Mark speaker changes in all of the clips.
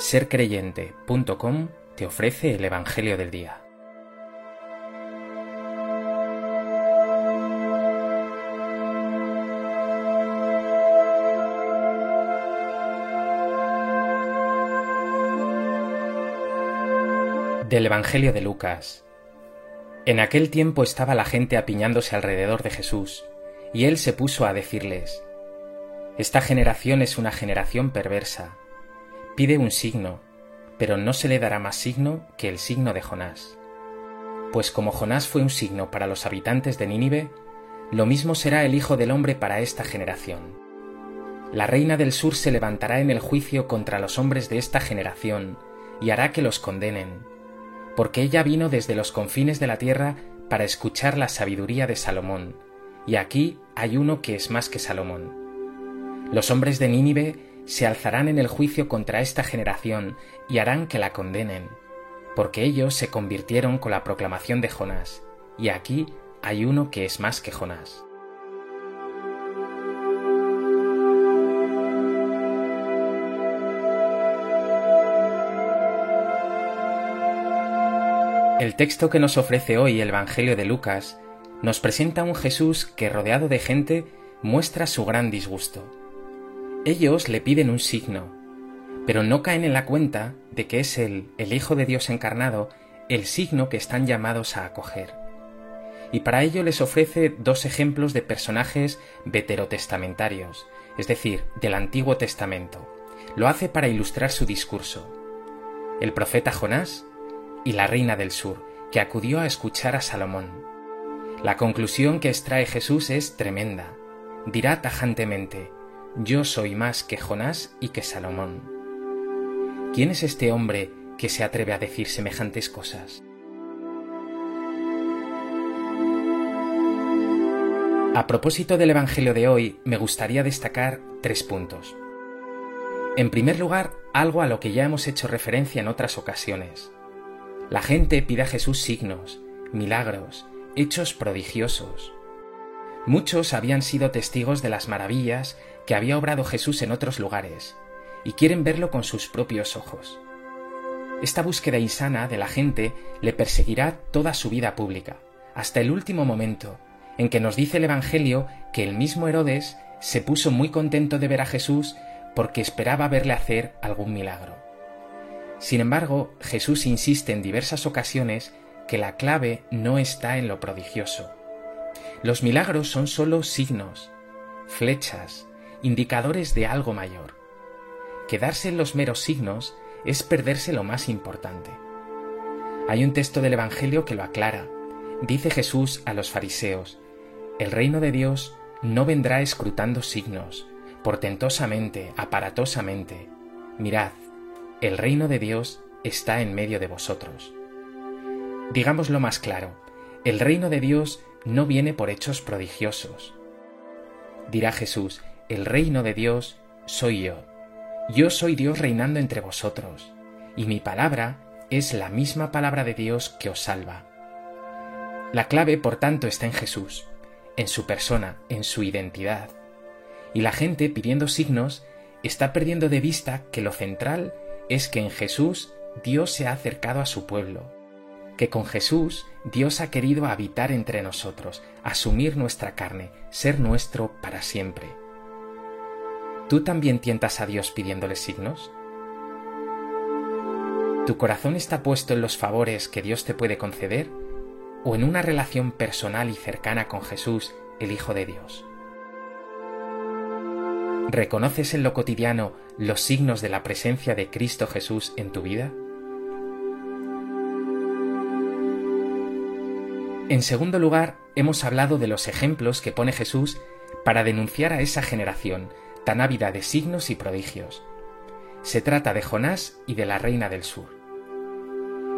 Speaker 1: sercreyente.com te ofrece el Evangelio del Día. Del Evangelio de Lucas. En aquel tiempo estaba la gente apiñándose alrededor de Jesús, y él se puso a decirles, Esta generación es una generación perversa Pide un signo, pero no se le dará más signo que el signo de Jonás. Pues como Jonás fue un signo para los habitantes de Nínive, lo mismo será el Hijo del Hombre para esta generación. La reina del sur se levantará en el juicio contra los hombres de esta generación, y hará que los condenen, porque ella vino desde los confines de la tierra para escuchar la sabiduría de Salomón, y aquí hay uno que es más que Salomón. Los hombres de Nínive se alzarán en el juicio contra esta generación y harán que la condenen, porque ellos se convirtieron con la proclamación de Jonás, y aquí hay uno que es más que Jonás. El texto que nos ofrece hoy el Evangelio de Lucas nos presenta un Jesús que rodeado de gente muestra su gran disgusto ellos le piden un signo, pero no caen en la cuenta de que es Él, el Hijo de Dios encarnado, el signo que están llamados a acoger. Y para ello les ofrece dos ejemplos de personajes veterotestamentarios, es decir, del Antiguo Testamento. Lo hace para ilustrar su discurso. El profeta Jonás y la reina del sur, que acudió a escuchar a Salomón. La conclusión que extrae Jesús es tremenda. Dirá tajantemente, yo soy más que Jonás y que Salomón. ¿Quién es este hombre que se atreve a decir semejantes cosas? A propósito del Evangelio de hoy, me gustaría destacar tres puntos. En primer lugar, algo a lo que ya hemos hecho referencia en otras ocasiones. La gente pide a Jesús signos, milagros, hechos prodigiosos. Muchos habían sido testigos de las maravillas que había obrado Jesús en otros lugares, y quieren verlo con sus propios ojos. Esta búsqueda insana de la gente le perseguirá toda su vida pública, hasta el último momento, en que nos dice el Evangelio que el mismo Herodes se puso muy contento de ver a Jesús porque esperaba verle hacer algún milagro. Sin embargo, Jesús insiste en diversas ocasiones que la clave no está en lo prodigioso. Los milagros son sólo signos, flechas, indicadores de algo mayor. Quedarse en los meros signos es perderse lo más importante. Hay un texto del Evangelio que lo aclara. Dice Jesús a los fariseos, el reino de Dios no vendrá escrutando signos, portentosamente, aparatosamente. Mirad, el reino de Dios está en medio de vosotros. Digámoslo más claro, el reino de Dios no viene por hechos prodigiosos. Dirá Jesús, el reino de Dios soy yo. Yo soy Dios reinando entre vosotros, y mi palabra es la misma palabra de Dios que os salva. La clave, por tanto, está en Jesús, en su persona, en su identidad. Y la gente, pidiendo signos, está perdiendo de vista que lo central es que en Jesús Dios se ha acercado a su pueblo, que con Jesús Dios ha querido habitar entre nosotros, asumir nuestra carne, ser nuestro para siempre. ¿Tú también tientas a Dios pidiéndole signos? ¿Tu corazón está puesto en los favores que Dios te puede conceder o en una relación personal y cercana con Jesús, el Hijo de Dios? ¿Reconoces en lo cotidiano los signos de la presencia de Cristo Jesús en tu vida? En segundo lugar, hemos hablado de los ejemplos que pone Jesús para denunciar a esa generación tan de signos y prodigios. Se trata de Jonás y de la reina del sur.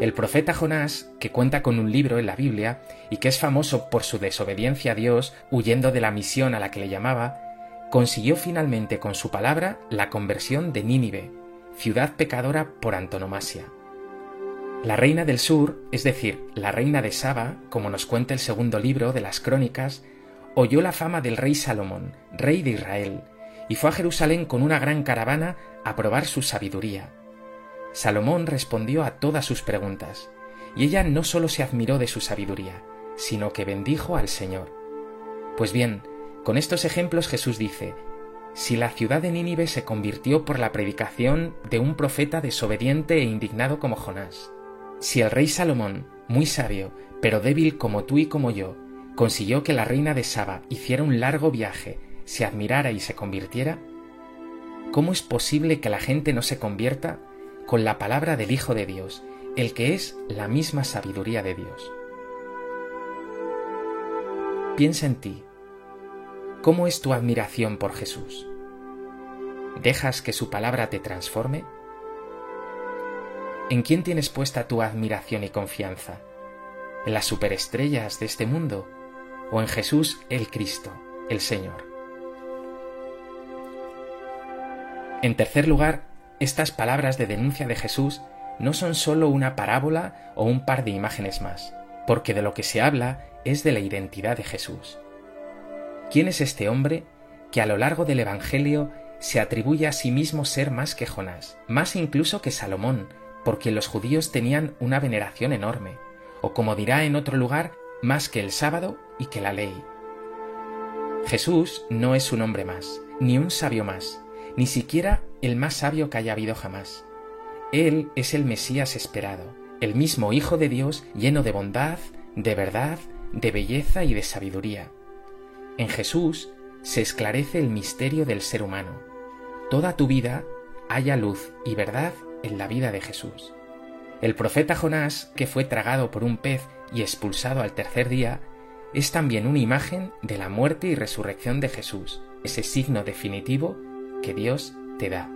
Speaker 1: El profeta Jonás, que cuenta con un libro en la Biblia y que es famoso por su desobediencia a Dios, huyendo de la misión a la que le llamaba, consiguió finalmente con su palabra la conversión de Nínive, ciudad pecadora por antonomasia. La reina del sur, es decir, la reina de Saba, como nos cuenta el segundo libro de las Crónicas, oyó la fama del rey Salomón, rey de Israel, y fue a Jerusalén con una gran caravana a probar su sabiduría. Salomón respondió a todas sus preguntas, y ella no sólo se admiró de su sabiduría, sino que bendijo al Señor. Pues bien, con estos ejemplos Jesús dice, si la ciudad de Nínive se convirtió por la predicación de un profeta desobediente e indignado como Jonás, si el rey Salomón, muy sabio, pero débil como tú y como yo, consiguió que la reina de Saba hiciera un largo viaje, se admirara y se convirtiera, ¿cómo es posible que la gente no se convierta con la palabra del Hijo de Dios, el que es la misma sabiduría de Dios? Piensa en ti. ¿Cómo es tu admiración por Jesús? ¿Dejas que su palabra te transforme? ¿En quién tienes puesta tu admiración y confianza? ¿En las superestrellas de este mundo o en Jesús el Cristo, el Señor? En tercer lugar, estas palabras de denuncia de Jesús no son sólo una parábola o un par de imágenes más, porque de lo que se habla es de la identidad de Jesús. ¿Quién es este hombre que a lo largo del Evangelio se atribuye a sí mismo ser más que Jonás, más incluso que Salomón, porque los judíos tenían una veneración enorme, o como dirá en otro lugar, más que el sábado y que la ley. Jesús no es un hombre más, ni un sabio más, ni siquiera el más sabio que haya habido jamás. Él es el Mesías esperado, el mismo Hijo de Dios lleno de bondad, de verdad de belleza y de sabiduría. En Jesús se esclarece el misterio del ser humano. Toda tu vida haya luz y verdad en la vida de Jesús. El profeta Jonás, que fue tragado por un pez y expulsado al tercer día, es también una imagen de la muerte y resurrección de Jesús, ese signo definitivo que Dios te da.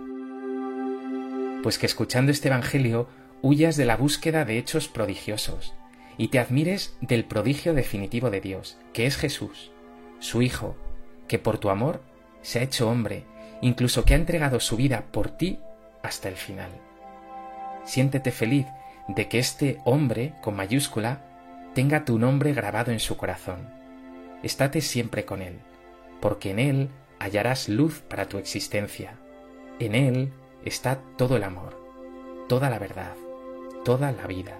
Speaker 1: Pues que escuchando este Evangelio huyas de la búsqueda de hechos prodigiosos, y te admires del prodigio definitivo de Dios, que es Jesús, su Hijo, que por tu amor se ha hecho hombre, incluso que ha entregado su vida por ti hasta el final. Siéntete feliz de que este hombre, con mayúscula, tenga tu nombre grabado en su corazón. Estate siempre con él, porque en él hallarás luz para tu existencia. En él está todo el amor, toda la verdad, toda la vida.